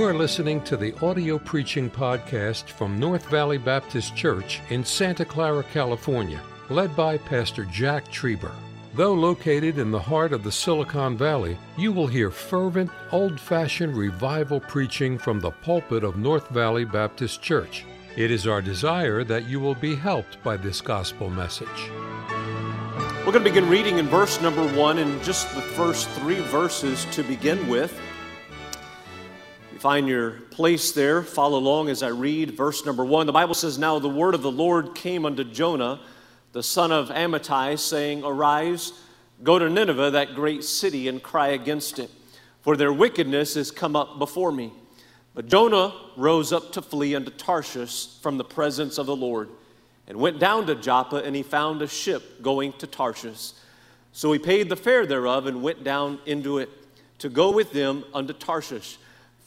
You are listening to the audio preaching podcast from North Valley Baptist Church in Santa Clara, California, led by Pastor Jack Trieber. Though located in the heart of the Silicon Valley, you will hear fervent, old fashioned revival preaching from the pulpit of North Valley Baptist Church. It is our desire that you will be helped by this gospel message. We're going to begin reading in verse number one, and just the first three verses to begin with. Find your place there, follow along as I read verse number one. The Bible says, Now the word of the Lord came unto Jonah, the son of Amittai, saying, Arise, go to Nineveh, that great city, and cry against it, for their wickedness is come up before me. But Jonah rose up to flee unto Tarshish from the presence of the Lord and went down to Joppa, and he found a ship going to Tarshish. So he paid the fare thereof and went down into it to go with them unto Tarshish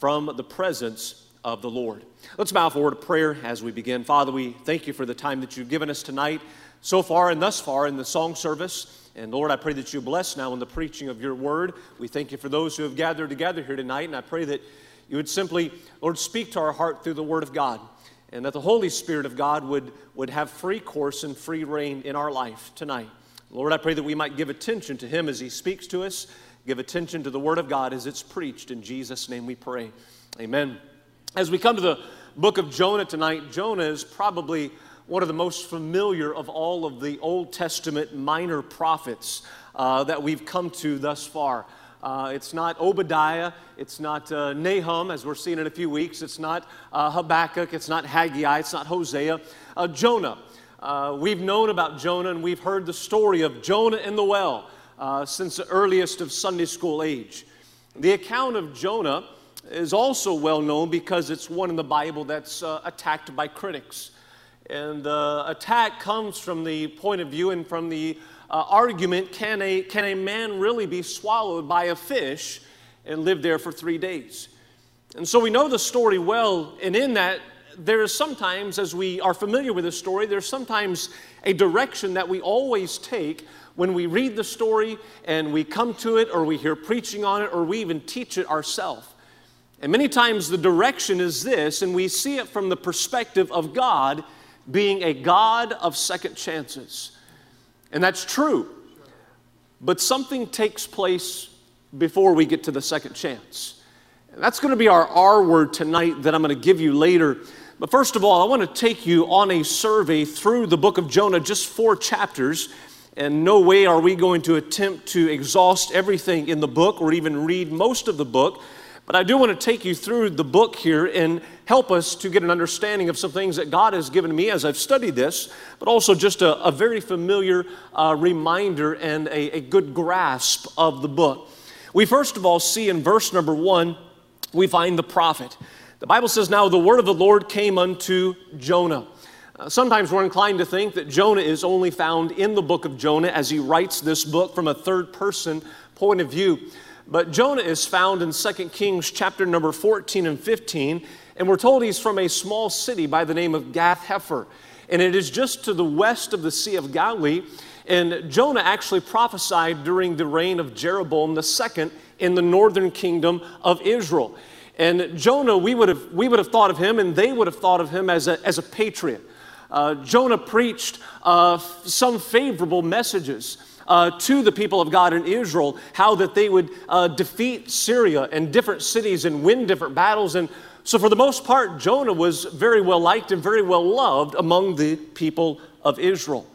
from the presence of the Lord. Let's bow forward to prayer as we begin. Father, we thank you for the time that you've given us tonight, so far and thus far in the song service. And Lord, I pray that you bless now in the preaching of your word. We thank you for those who have gathered together here tonight, and I pray that you would simply, Lord, speak to our heart through the word of God and that the Holy Spirit of God would, would have free course and free rein in our life tonight. Lord, I pray that we might give attention to Him as He speaks to us, give attention to the Word of God as it's preached. In Jesus' name we pray. Amen. As we come to the book of Jonah tonight, Jonah is probably one of the most familiar of all of the Old Testament minor prophets uh, that we've come to thus far. Uh, it's not Obadiah. It's not uh, Nahum, as we're seeing in a few weeks. It's not uh, Habakkuk. It's not Haggai. It's not Hosea. Uh, Jonah. Uh, we've known about Jonah and we've heard the story of Jonah in the well uh, since the earliest of Sunday school age. The account of Jonah is also well known because it's one in the Bible that's attacked by critics. And the attack comes from the point of view and from the uh, argument can a, can a man really be swallowed by a fish and live there for three days? And so we know the story well, and in that, there is sometimes, as we are familiar with the story, there's sometimes a direction that we always take when we read the story and we come to it, or we hear preaching on it, or we even teach it ourselves. And many times the direction is this, and we see it from the perspective of God being a God of second chances. And that's true. But something takes place before we get to the second chance. And that's going to be our R word tonight that I'm going to give you later. But first of all, I want to take you on a survey through the book of Jonah, just four chapters. And no way are we going to attempt to exhaust everything in the book or even read most of the book. But I do want to take you through the book here and help us to get an understanding of some things that God has given me as I've studied this, but also just a, a very familiar uh, reminder and a, a good grasp of the book. We first of all see in verse number one, we find the prophet. The Bible says, Now the word of the Lord came unto Jonah. Uh, sometimes we're inclined to think that Jonah is only found in the book of Jonah as he writes this book from a third person point of view. But Jonah is found in 2 Kings chapter number 14 and 15, and we're told he's from a small city by the name of Gath Hepher. And it is just to the west of the Sea of Galilee. And Jonah actually prophesied during the reign of Jeroboam II in the northern kingdom of Israel. And Jonah, we would have, we would have thought of him, and they would have thought of him as a, as a patriot. Uh, Jonah preached uh, some favorable messages uh, to the people of God in Israel, how that they would uh, defeat Syria and different cities and win different battles. And so, for the most part, Jonah was very well liked and very well loved among the people of Israel.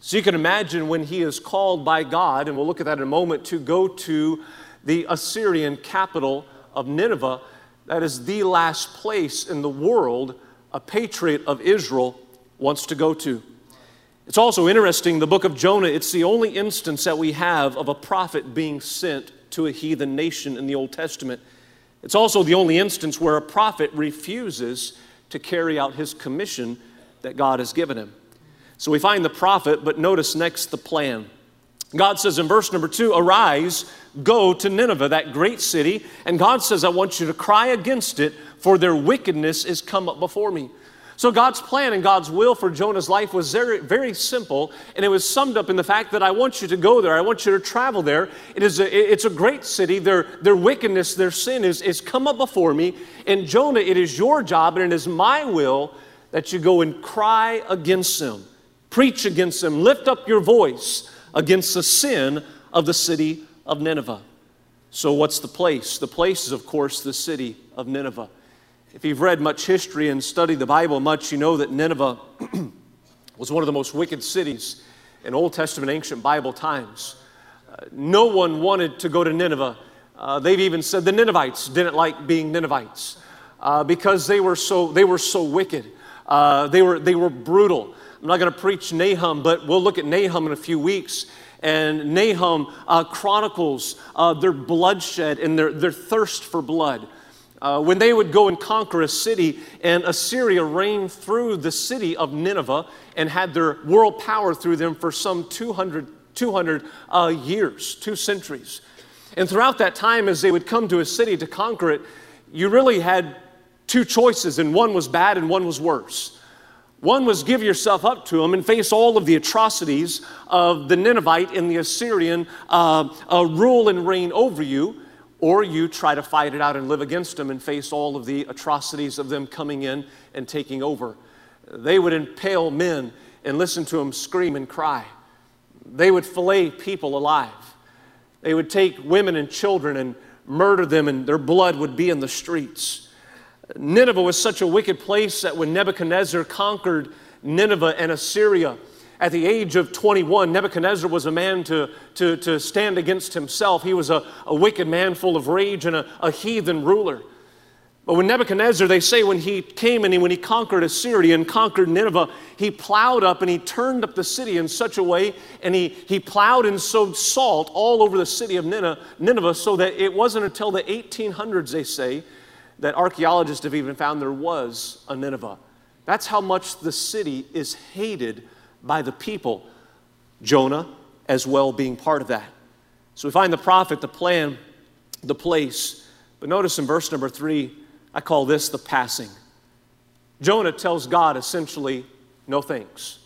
So, you can imagine when he is called by God, and we'll look at that in a moment, to go to the Assyrian capital of Nineveh. That is the last place in the world a patriot of Israel wants to go to. It's also interesting, the book of Jonah, it's the only instance that we have of a prophet being sent to a heathen nation in the Old Testament. It's also the only instance where a prophet refuses to carry out his commission that God has given him. So we find the prophet, but notice next the plan. God says in verse number two, Arise, go to Nineveh, that great city. And God says, I want you to cry against it, for their wickedness is come up before me. So, God's plan and God's will for Jonah's life was very, very simple, and it was summed up in the fact that I want you to go there. I want you to travel there. It is a, it's a great city. Their, their wickedness, their sin is, is come up before me. And Jonah, it is your job and it is my will that you go and cry against them, preach against them, lift up your voice against the sin of the city of Nineveh. So, what's the place? The place is, of course, the city of Nineveh. If you've read much history and studied the Bible much, you know that Nineveh was one of the most wicked cities in Old Testament ancient Bible times. Uh, no one wanted to go to Nineveh. Uh, they've even said the Ninevites didn't like being Ninevites uh, because they were so, they were so wicked. Uh, they, were, they were brutal. I'm not going to preach Nahum, but we'll look at Nahum in a few weeks. And Nahum uh, chronicles uh, their bloodshed and their, their thirst for blood. Uh, when they would go and conquer a city, and Assyria reigned through the city of Nineveh and had their world power through them for some 200, 200 uh, years, two centuries. And throughout that time, as they would come to a city to conquer it, you really had two choices, and one was bad and one was worse. One was give yourself up to them and face all of the atrocities of the Ninevite and the Assyrian uh, uh, rule and reign over you or you try to fight it out and live against them and face all of the atrocities of them coming in and taking over. They would impale men and listen to them scream and cry. They would fillet people alive. They would take women and children and murder them, and their blood would be in the streets. Nineveh was such a wicked place that when Nebuchadnezzar conquered Nineveh and Assyria, at the age of 21, Nebuchadnezzar was a man to, to, to stand against himself. He was a, a wicked man full of rage and a, a heathen ruler. But when Nebuchadnezzar, they say when he came and he, when he conquered Assyria and conquered Nineveh, he plowed up and he turned up the city in such a way, and he, he plowed and sowed salt all over the city of Nineveh, so that it wasn't until the 1800s, they say, that archaeologists have even found there was a Nineveh. That's how much the city is hated by the people, Jonah as well being part of that. So we find the prophet, the plan, the place. But notice in verse number three, I call this the passing. Jonah tells God essentially, no thanks.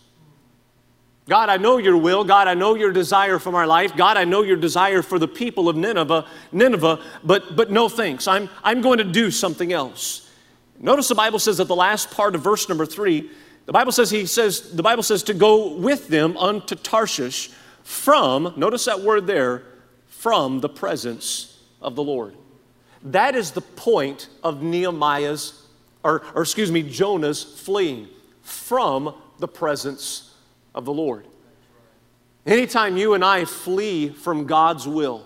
God, I know your will. God, I know your desire for my life. God, I know your desire for the people of Nineveh, Nineveh, but, but no thanks. I'm, I'm going to do something else. Notice the Bible says at the last part of verse number three, the Bible says he says the Bible says to go with them unto Tarshish from, notice that word there, from the presence of the Lord. That is the point of Nehemiah's, or, or excuse me, Jonah's fleeing from the presence of the Lord. Anytime you and I flee from God's will,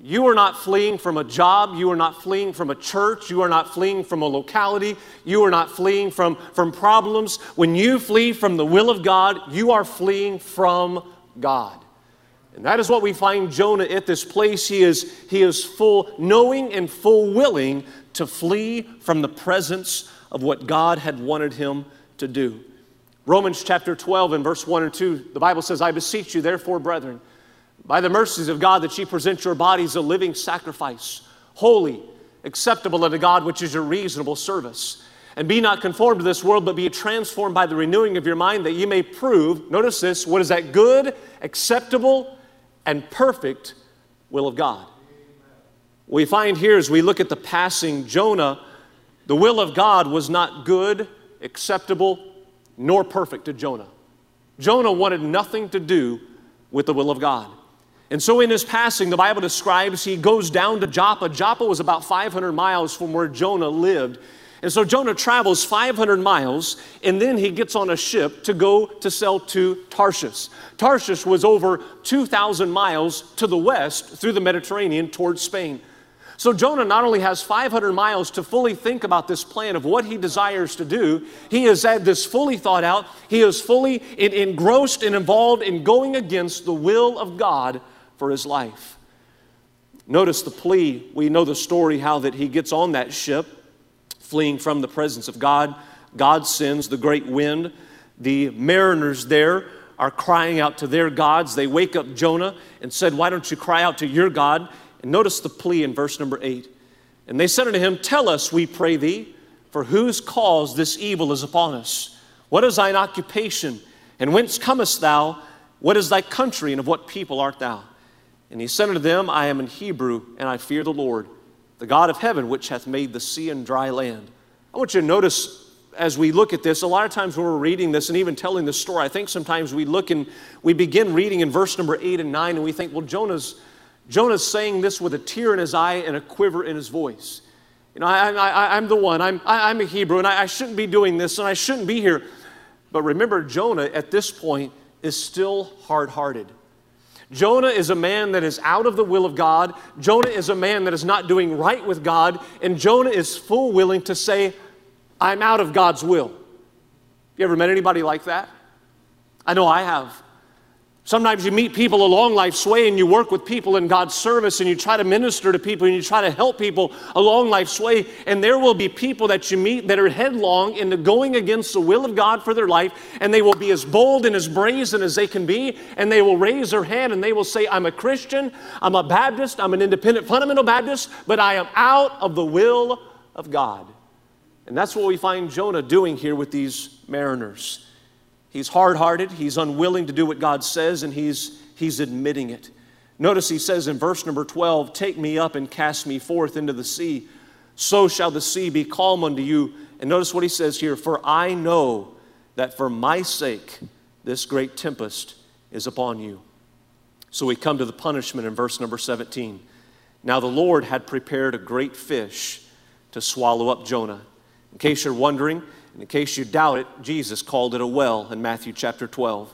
you are not fleeing from a job. You are not fleeing from a church. You are not fleeing from a locality. You are not fleeing from, from problems. When you flee from the will of God, you are fleeing from God. And that is what we find Jonah at this place. He is, he is full knowing and full willing to flee from the presence of what God had wanted him to do. Romans chapter 12 and verse 1 and 2, the Bible says, I beseech you, therefore, brethren, by the mercies of God that ye present your bodies a living sacrifice, holy, acceptable unto God, which is your reasonable service. And be not conformed to this world, but be transformed by the renewing of your mind, that ye may prove, notice this, what is that good, acceptable, and perfect will of God. We find here as we look at the passing Jonah, the will of God was not good, acceptable, nor perfect to Jonah. Jonah wanted nothing to do with the will of God. And so in his passing, the Bible describes he goes down to Joppa. Joppa was about 500 miles from where Jonah lived. And so Jonah travels 500 miles and then he gets on a ship to go to sell to Tarshish. Tarshish was over 2,000 miles to the west through the Mediterranean towards Spain. So Jonah not only has 500 miles to fully think about this plan of what he desires to do, he has had this fully thought out. He is fully engrossed and involved in going against the will of God for his life. Notice the plea. We know the story how that he gets on that ship, fleeing from the presence of God. God sends the great wind. The mariners there are crying out to their gods. They wake up Jonah and said, Why don't you cry out to your God? And notice the plea in verse number eight. And they said unto him, Tell us, we pray thee, For whose cause this evil is upon us? What is thine occupation? And whence comest thou? What is thy country, and of what people art thou? And he said unto them, I am an Hebrew, and I fear the Lord, the God of heaven, which hath made the sea and dry land. I want you to notice as we look at this, a lot of times when we're reading this and even telling the story, I think sometimes we look and we begin reading in verse number eight and nine, and we think, well, Jonah's, Jonah's saying this with a tear in his eye and a quiver in his voice. You know, I, am the one, I'm, I, am a Hebrew, and I, I shouldn't be doing this, and I shouldn't be here. But remember, Jonah at this point is still hard hearted. Jonah is a man that is out of the will of God. Jonah is a man that is not doing right with God. And Jonah is full willing to say, I'm out of God's will. You ever met anybody like that? I know I have. Sometimes you meet people along life's way and you work with people in God's service and you try to minister to people and you try to help people along life's way. And there will be people that you meet that are headlong into going against the will of God for their life. And they will be as bold and as brazen as they can be. And they will raise their hand and they will say, I'm a Christian, I'm a Baptist, I'm an independent fundamental Baptist, but I am out of the will of God. And that's what we find Jonah doing here with these mariners. He's hard hearted, he's unwilling to do what God says, and he's, he's admitting it. Notice he says in verse number 12, Take me up and cast me forth into the sea. So shall the sea be calm unto you. And notice what he says here For I know that for my sake this great tempest is upon you. So we come to the punishment in verse number 17. Now the Lord had prepared a great fish to swallow up Jonah. In case you're wondering, in case you doubt it, Jesus called it a well in Matthew chapter 12.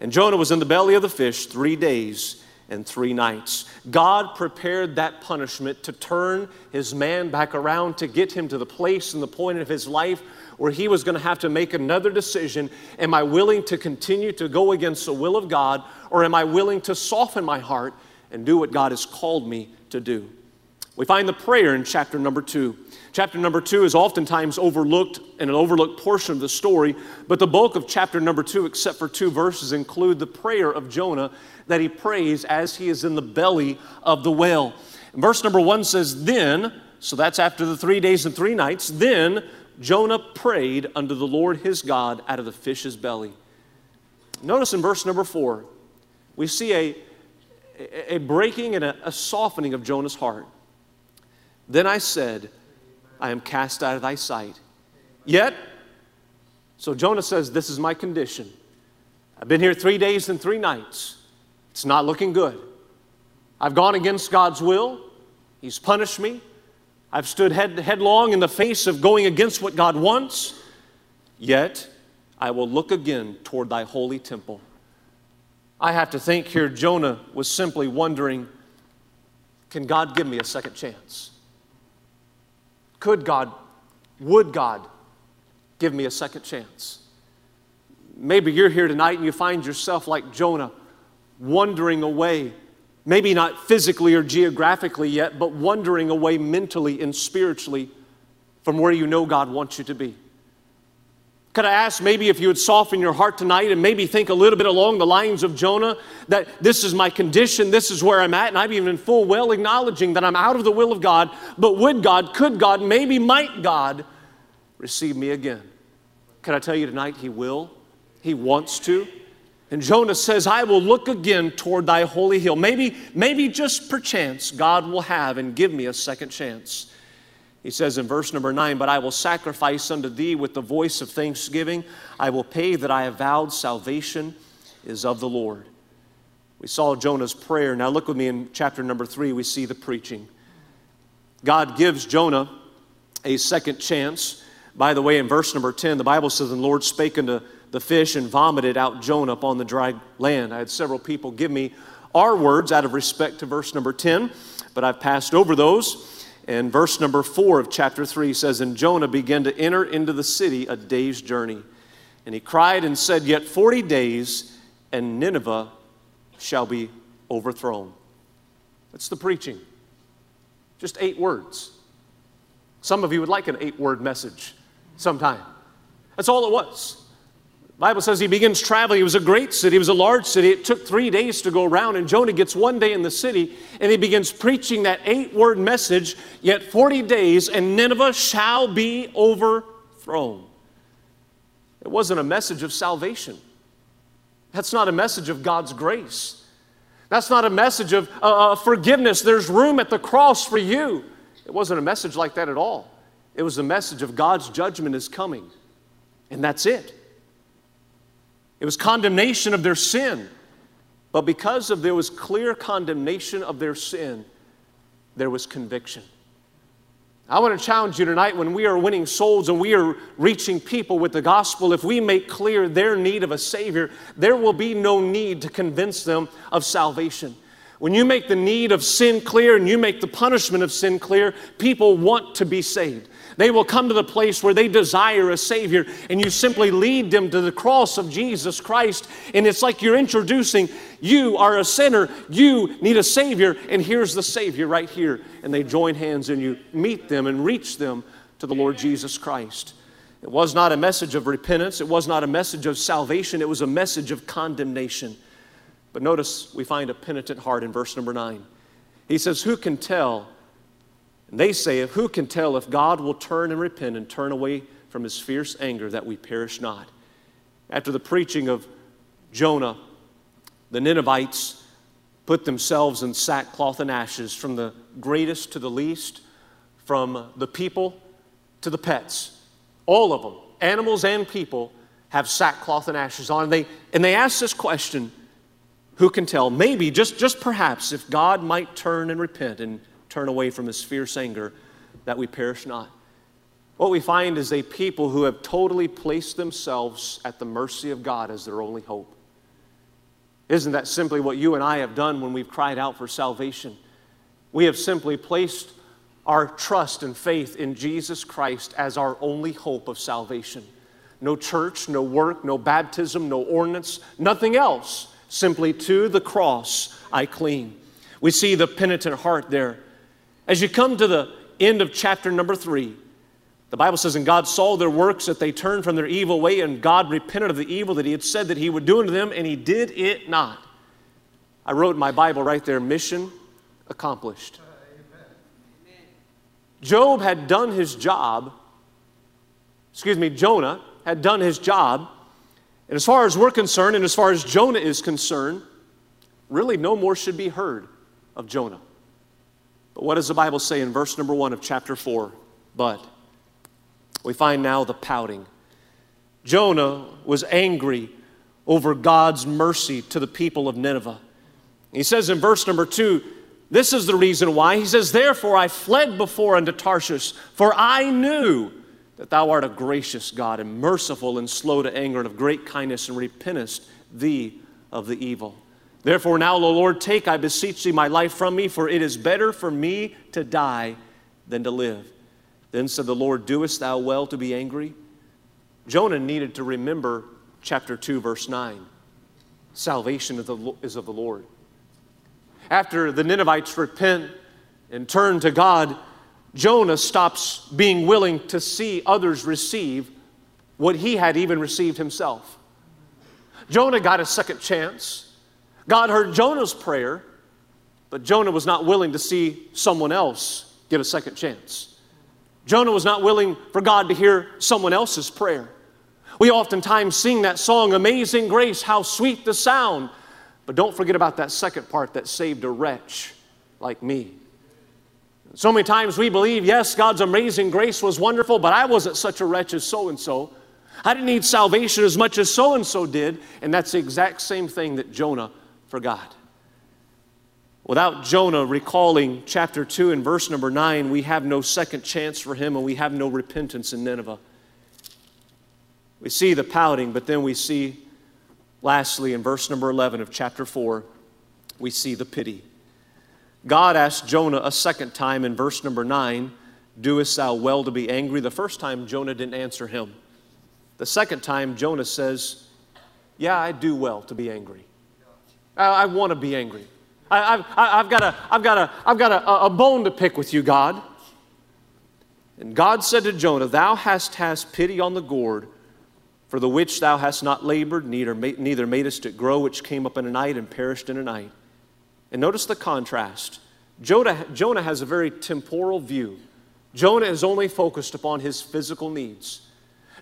And Jonah was in the belly of the fish three days and three nights. God prepared that punishment to turn his man back around, to get him to the place and the point of his life where he was going to have to make another decision. Am I willing to continue to go against the will of God, or am I willing to soften my heart and do what God has called me to do? We find the prayer in chapter number two. Chapter number two is oftentimes overlooked in an overlooked portion of the story, but the bulk of chapter number two, except for two verses, include the prayer of Jonah that he prays as he is in the belly of the whale. And verse number one says, Then, so that's after the three days and three nights, then Jonah prayed unto the Lord his God out of the fish's belly. Notice in verse number four, we see a, a breaking and a, a softening of Jonah's heart. Then I said, I am cast out of thy sight. Yet, so Jonah says, This is my condition. I've been here three days and three nights. It's not looking good. I've gone against God's will. He's punished me. I've stood head, headlong in the face of going against what God wants. Yet, I will look again toward thy holy temple. I have to think here, Jonah was simply wondering can God give me a second chance? Could God, would God give me a second chance? Maybe you're here tonight and you find yourself like Jonah, wandering away, maybe not physically or geographically yet, but wandering away mentally and spiritually from where you know God wants you to be. Could I ask maybe if you would soften your heart tonight and maybe think a little bit along the lines of Jonah that this is my condition, this is where I'm at, and I'm even full well acknowledging that I'm out of the will of God, but would God, could God, maybe might God receive me again? Can I tell you tonight, He will? He wants to. And Jonah says, I will look again toward thy holy hill. Maybe, maybe just perchance God will have and give me a second chance. He says in verse number nine, But I will sacrifice unto thee with the voice of thanksgiving. I will pay that I have vowed salvation is of the Lord. We saw Jonah's prayer. Now look with me in chapter number three, we see the preaching. God gives Jonah a second chance. By the way, in verse number 10, the Bible says, And The Lord spake unto the fish and vomited out Jonah upon the dry land. I had several people give me our words out of respect to verse number 10, but I've passed over those. And verse number four of chapter three says, And Jonah began to enter into the city a day's journey. And he cried and said, Yet 40 days, and Nineveh shall be overthrown. That's the preaching. Just eight words. Some of you would like an eight word message sometime. That's all it was. Bible says he begins traveling. It was a great city, it was a large city. It took three days to go around, and Jonah gets one day in the city and he begins preaching that eight word message Yet 40 days, and Nineveh shall be overthrown. It wasn't a message of salvation. That's not a message of God's grace. That's not a message of uh, uh forgiveness. There's room at the cross for you. It wasn't a message like that at all. It was a message of God's judgment is coming. And that's it. It was condemnation of their sin. But because of there was clear condemnation of their sin, there was conviction. I want to challenge you tonight when we are winning souls and we are reaching people with the gospel, if we make clear their need of a Savior, there will be no need to convince them of salvation. When you make the need of sin clear and you make the punishment of sin clear, people want to be saved. They will come to the place where they desire a Savior, and you simply lead them to the cross of Jesus Christ. And it's like you're introducing, you are a sinner, you need a Savior, and here's the Savior right here. And they join hands and you meet them and reach them to the Lord Jesus Christ. It was not a message of repentance, it was not a message of salvation, it was a message of condemnation. But notice we find a penitent heart in verse number nine. He says, Who can tell? And they say, Who can tell if God will turn and repent and turn away from his fierce anger that we perish not? After the preaching of Jonah, the Ninevites put themselves in sackcloth and ashes, from the greatest to the least, from the people to the pets. All of them, animals and people, have sackcloth and ashes on. And they, and they ask this question who can tell? Maybe, just, just perhaps, if God might turn and repent and turn away from his fierce anger, that we perish not. What we find is a people who have totally placed themselves at the mercy of God as their only hope. Isn't that simply what you and I have done when we've cried out for salvation? We have simply placed our trust and faith in Jesus Christ as our only hope of salvation. No church, no work, no baptism, no ordinance, nothing else. Simply to the cross I cling. We see the penitent heart there. As you come to the end of chapter number three, the Bible says, And God saw their works, that they turned from their evil way, and God repented of the evil that He had said that He would do unto them, and He did it not. I wrote in my Bible right there, mission accomplished. Job had done his job, excuse me, Jonah had done his job. And as far as we're concerned, and as far as Jonah is concerned, really no more should be heard of Jonah. But what does the Bible say in verse number one of chapter four? But we find now the pouting. Jonah was angry over God's mercy to the people of Nineveh. He says in verse number two, this is the reason why. He says, Therefore I fled before unto Tarshish, for I knew that thou art a gracious God and merciful and slow to anger and of great kindness and repentest thee of the evil. Therefore, now, O Lord, take, I beseech thee, my life from me, for it is better for me to die than to live. Then said the Lord, Doest thou well to be angry? Jonah needed to remember chapter 2, verse 9. Salvation is of the Lord. After the Ninevites repent and turn to God, Jonah stops being willing to see others receive what he had even received himself. Jonah got a second chance. God heard Jonah's prayer, but Jonah was not willing to see someone else get a second chance. Jonah was not willing for God to hear someone else's prayer. We oftentimes sing that song, Amazing Grace, how sweet the sound. But don't forget about that second part that saved a wretch like me. So many times we believe, yes, God's amazing grace was wonderful, but I wasn't such a wretch as so and so. I didn't need salvation as much as so and so did. And that's the exact same thing that Jonah for God. Without Jonah recalling chapter 2 and verse number 9, we have no second chance for him and we have no repentance in Nineveh. We see the pouting, but then we see, lastly, in verse number 11 of chapter 4, we see the pity. God asked Jonah a second time in verse number 9, Doest thou well to be angry? The first time, Jonah didn't answer him. The second time, Jonah says, Yeah, I do well to be angry. I, I want to be angry. I, have I've got, a, I've got, a, I've got a, a bone to pick with you, God. And God said to Jonah, Thou hast hast pity on the gourd, for the which thou hast not labored, neither, neither madest it grow, which came up in a night and perished in a night. And notice the contrast. Jonah, Jonah has a very temporal view. Jonah is only focused upon his physical needs.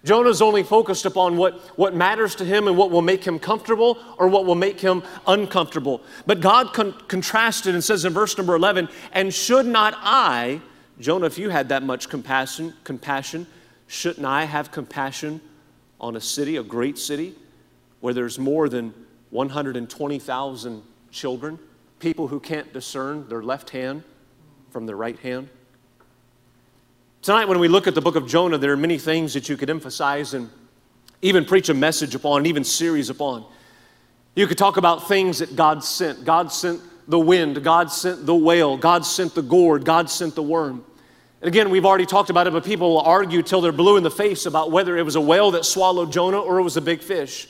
Jonah is only focused upon what, what matters to him and what will make him comfortable or what will make him uncomfortable. But God con- contrasted and says in verse number 11, And should not I, Jonah, if you had that much compassion, compassion, shouldn't I have compassion on a city, a great city, where there's more than 120,000 children, people who can't discern their left hand from their right hand? Tonight, when we look at the book of Jonah, there are many things that you could emphasize and even preach a message upon, even series upon. You could talk about things that God sent. God sent the wind, God sent the whale, God sent the gourd, God sent the worm. And again, we've already talked about it, but people will argue till they're blue in the face about whether it was a whale that swallowed Jonah or it was a big fish.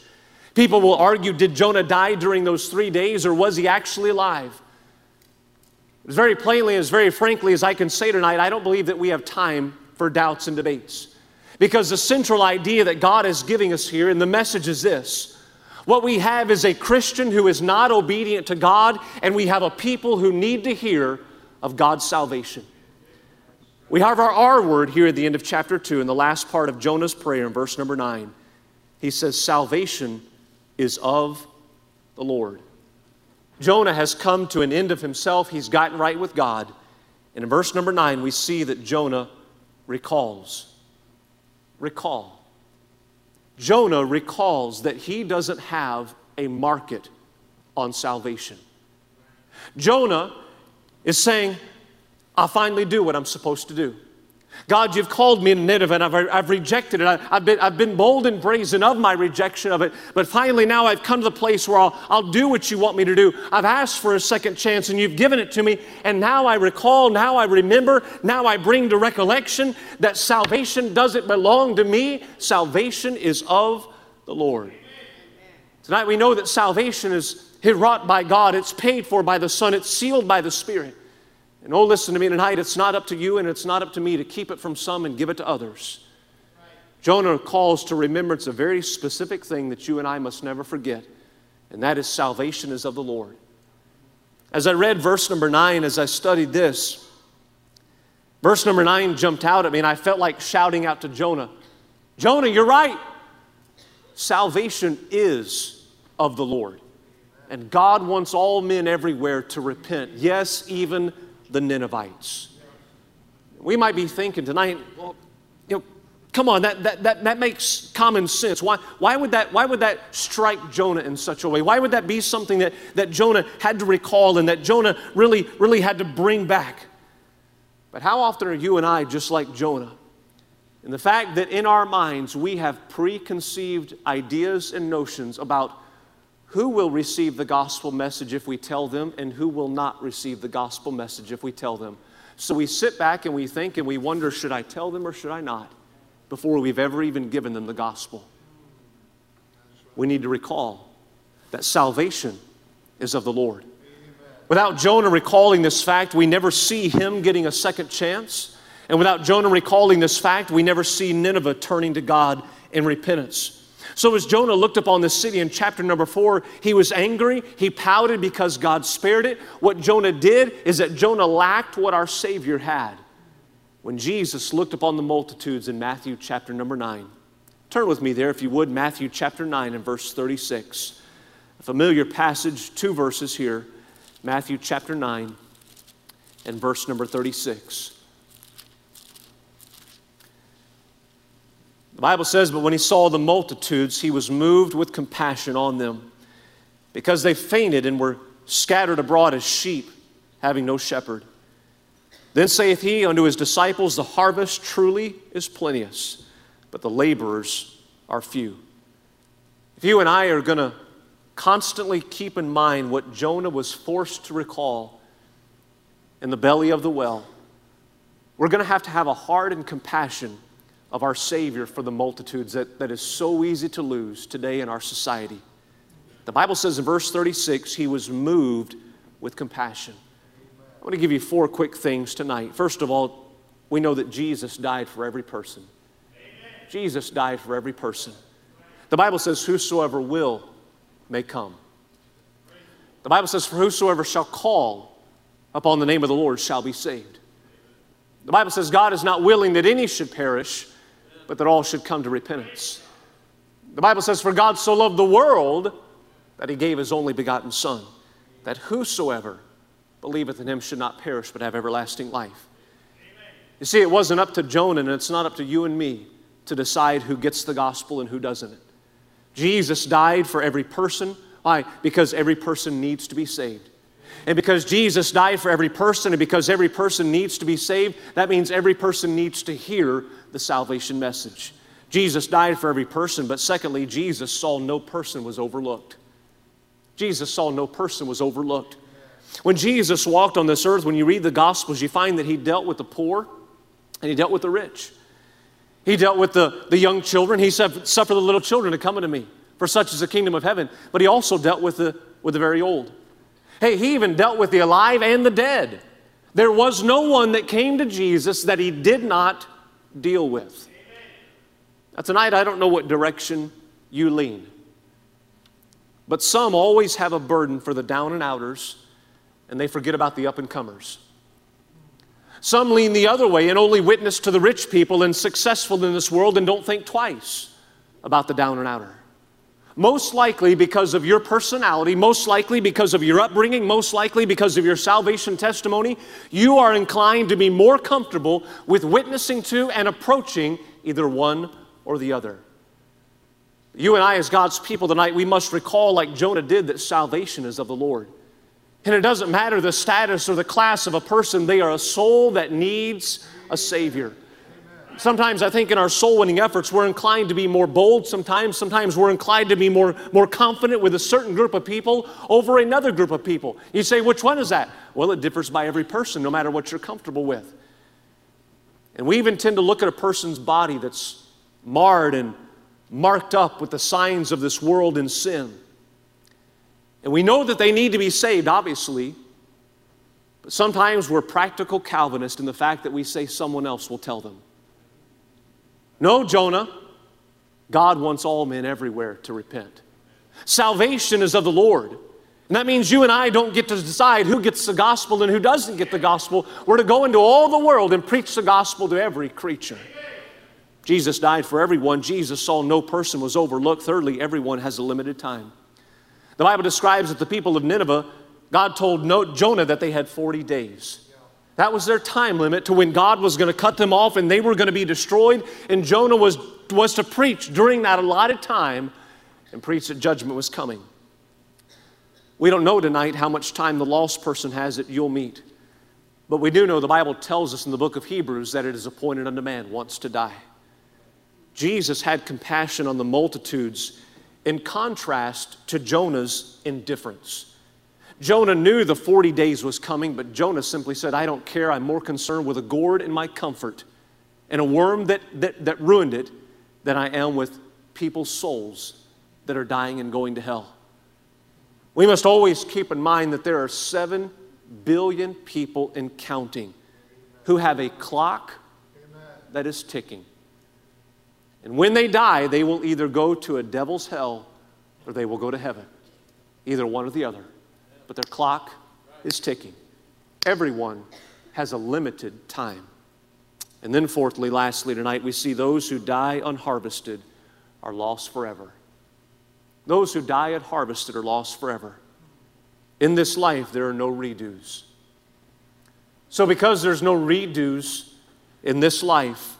People will argue did Jonah die during those three days or was he actually alive? As very plainly, as very frankly as I can say tonight, I don't believe that we have time for doubts and debates. Because the central idea that God is giving us here, and the message is this what we have is a Christian who is not obedient to God, and we have a people who need to hear of God's salvation. We have our R word here at the end of chapter 2, in the last part of Jonah's prayer in verse number 9. He says, Salvation is of the Lord. Jonah has come to an end of himself. He's gotten right with God. And in verse number nine, we see that Jonah recalls. Recall. Jonah recalls that he doesn't have a market on salvation. Jonah is saying, I'll finally do what I'm supposed to do. God, you've called me a Nineveh and I've, I've rejected it. I, have been, I've been bold and brazen of my rejection of it. But finally, now I've come to the place where I'll, I'll do what you want me to do. I've asked for a second chance and you've given it to me. And now I recall, now I remember, now I bring to recollection that salvation doesn't belong to me. Salvation is of the Lord. Tonight we know that salvation is wrought by God, it's paid for by the Son, it's sealed by the Spirit. And oh, listen to me tonight, it's not up to you and it's not up to me to keep it from some and give it to others. Jonah calls to remembrance a very specific thing that you and I must never forget, and that is salvation is of the Lord. As I read verse number nine, as I studied this, verse number nine jumped out at me, and I felt like shouting out to Jonah Jonah, you're right. Salvation is of the Lord. And God wants all men everywhere to repent. Yes, even the Ninevites. We might be thinking tonight, well, you know, come on, that, that, that, that makes common sense. Why, why, would that, why would that strike Jonah in such a way? Why would that be something that, that Jonah had to recall and that Jonah really, really had to bring back? But how often are you and I just like Jonah? And the fact that in our minds we have preconceived ideas and notions about who will receive the gospel message if we tell them, and who will not receive the gospel message if we tell them. So we sit back and we think and we wonder should I tell them or should I not? Before we've ever even given them the gospel. We need to recall that salvation is of the Lord. Without Jonah recalling this fact, we never see him getting a second chance. And without Jonah recalling this fact, we never see Nineveh turning to God in repentance. So, as Jonah looked upon the city in chapter number four, he was angry. He pouted because God spared it. What Jonah did is that Jonah lacked what our Savior had. When Jesus looked upon the multitudes in Matthew chapter number nine, turn with me there, if you would, Matthew chapter 9 and verse 36. A familiar passage, two verses here Matthew chapter 9 and verse number 36. The Bible says, But when he saw the multitudes, he was moved with compassion on them, because they fainted and were scattered abroad as sheep, having no shepherd. Then saith he unto his disciples, The harvest truly is plenteous, but the laborers are few. If you and I are going to constantly keep in mind what Jonah was forced to recall in the belly of the well, we're going to have to have a heart and compassion of our Savior for the multitudes that, that is so easy to lose today in our society. The Bible says in verse 36, He was moved with compassion. I want to give you four quick things tonight. First of all, we know that Jesus died for every person. Jesus died for every person. The Bible says, Whosoever will may come. The Bible says, For whosoever shall call upon the name of the Lord shall be saved. The Bible says, God is not willing that any should perish, but that all should come to repentance. The Bible says, For God so loved the world that he gave his only begotten Son, that whosoever believeth in him should not perish, but have everlasting life. You see, it wasn't up to Jonah, and it's not up to you and me to decide who gets the gospel and who doesn't. It. Jesus died for every person. Why? Because every person needs to be saved. And because Jesus died for every person, and because every person needs to be saved, that means every person needs to hear the salvation message. Jesus died for every person, but secondly, Jesus saw no person was overlooked. Jesus saw no person was overlooked. When Jesus walked on this earth, when you read the Gospels, you find that he dealt with the poor and he dealt with the rich. He dealt with the, the young children. He said, Suffer the little children to come unto me, for such is the kingdom of heaven. But he also dealt with the, with the very old. Hey, he even dealt with the alive and the dead. There was no one that came to Jesus that he did not deal with. Now, tonight, I don't know what direction you lean, but some always have a burden for the down and outers, and they forget about the up and comers. Some lean the other way and only witness to the rich people and successful in this world and don't think twice about the down and outer. Most likely because of your personality, most likely because of your upbringing, most likely because of your salvation testimony, you are inclined to be more comfortable with witnessing to and approaching either one or the other. You and I, as God's people tonight, we must recall, like Jonah did, that salvation is of the Lord. And it doesn't matter the status or the class of a person, they are a soul that needs a Savior. Sometimes I think in our soul winning efforts, we're inclined to be more bold. Sometimes, sometimes we're inclined to be more, more confident with a certain group of people over another group of people. You say, which one is that? Well, it differs by every person, no matter what you're comfortable with. And we even tend to look at a person's body that's marred and marked up with the signs of this world and sin. And we know that they need to be saved, obviously. But sometimes we're practical Calvinists in the fact that we say someone else will tell them. No, Jonah, God wants all men everywhere to repent. Salvation is of the Lord. And that means you and I don't get to decide who gets the gospel and who doesn't get the gospel. We're to go into all the world and preach the gospel to every creature. Jesus died for everyone. Jesus saw no person was overlooked. Thirdly, everyone has a limited time. The Bible describes that the people of Nineveh, God told Jonah that they had 40 days. That was their time limit to when God was going to cut them off and they were going to be destroyed. And Jonah was, was to preach during that allotted time and preach that judgment was coming. We don't know tonight how much time the lost person has that you'll meet. But we do know the Bible tells us in the book of Hebrews that it is appointed unto man once to die. Jesus had compassion on the multitudes in contrast to Jonah's indifference. Jonah knew the 40 days was coming, but Jonah simply said, I don't care. I'm more concerned with a gourd in my comfort and a worm that, that, that ruined it than I am with people's souls that are dying and going to hell. We must always keep in mind that there are 7 billion people in counting who have a clock that is ticking. And when they die, they will either go to a devil's hell or they will go to heaven. Either one or the other. But their clock is ticking. Everyone has a limited time. And then, fourthly, lastly, tonight, we see those who die unharvested are lost forever. Those who die at unharvested are lost forever. In this life, there are no redos. So, because there's no redos in this life,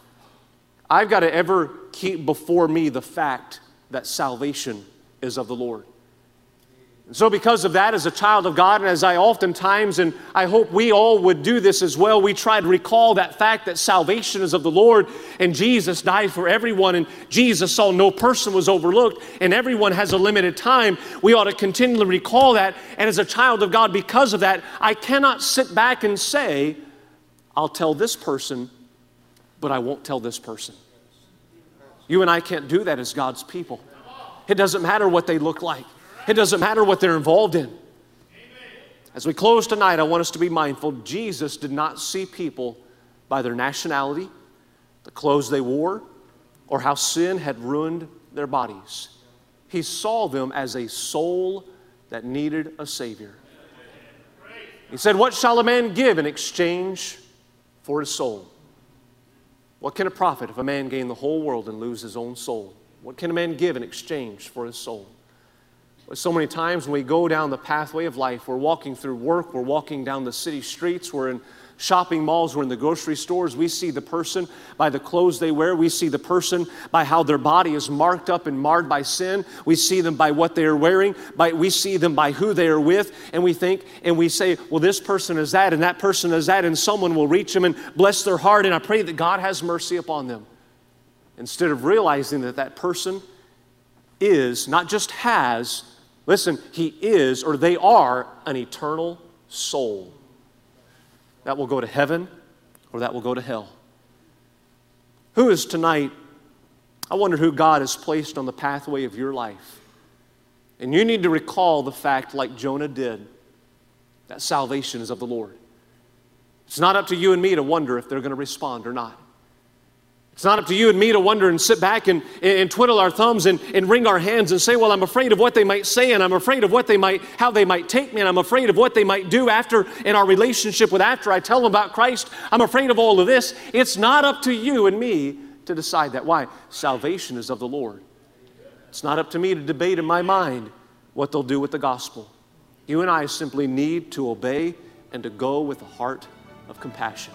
I've got to ever keep before me the fact that salvation is of the Lord. And so, because of that, as a child of God, and as I oftentimes, and I hope we all would do this as well, we try to recall that fact that salvation is of the Lord, and Jesus died for everyone, and Jesus saw no person was overlooked, and everyone has a limited time. We ought to continually recall that. And as a child of God, because of that, I cannot sit back and say, I'll tell this person, but I won't tell this person. You and I can't do that as God's people. It doesn't matter what they look like, it doesn't matter what they're involved in. As we close tonight, I want us to be mindful Jesus did not see people by their nationality, the clothes they wore, or how sin had ruined their bodies. He saw them as a soul that needed a Savior. He said, What shall a man give in exchange for his soul? What can a profit if a man gain the whole world and lose his own soul? What can a man give in exchange for his soul? So many times when we go down the pathway of life, we're walking through work, we're walking down the city streets, we're in shopping malls, we're in the grocery stores, we see the person by the clothes they wear. We see the person by how their body is marked up and marred by sin. We see them by what they are wearing. By, we see them by who they are with. And we think, and we say, well, this person is that, and that person is that, and someone will reach them and bless their heart. And I pray that God has mercy upon them. Instead of realizing that that person is, not just has, listen, he is or they are an eternal soul that will go to heaven or that will go to hell. Who is tonight? I wonder who God has placed on the pathway of your life. And you need to recall the fact, like Jonah did, that salvation is of the Lord. It's not up to you and me to wonder if they're going to respond or not. It's not up to you and me to wonder and sit back and, and twiddle our thumbs and, and wring our hands and say, Well, I'm afraid of what they might say, and I'm afraid of what they might, how they might take me, and I'm afraid of what they might do after in our relationship with after I tell them about Christ. I'm afraid of all of this. It's not up to you and me to decide that. Why? Salvation is of the Lord. It's not up to me to debate in my mind what they'll do with the gospel. You and I simply need to obey and to go with a heart of compassion.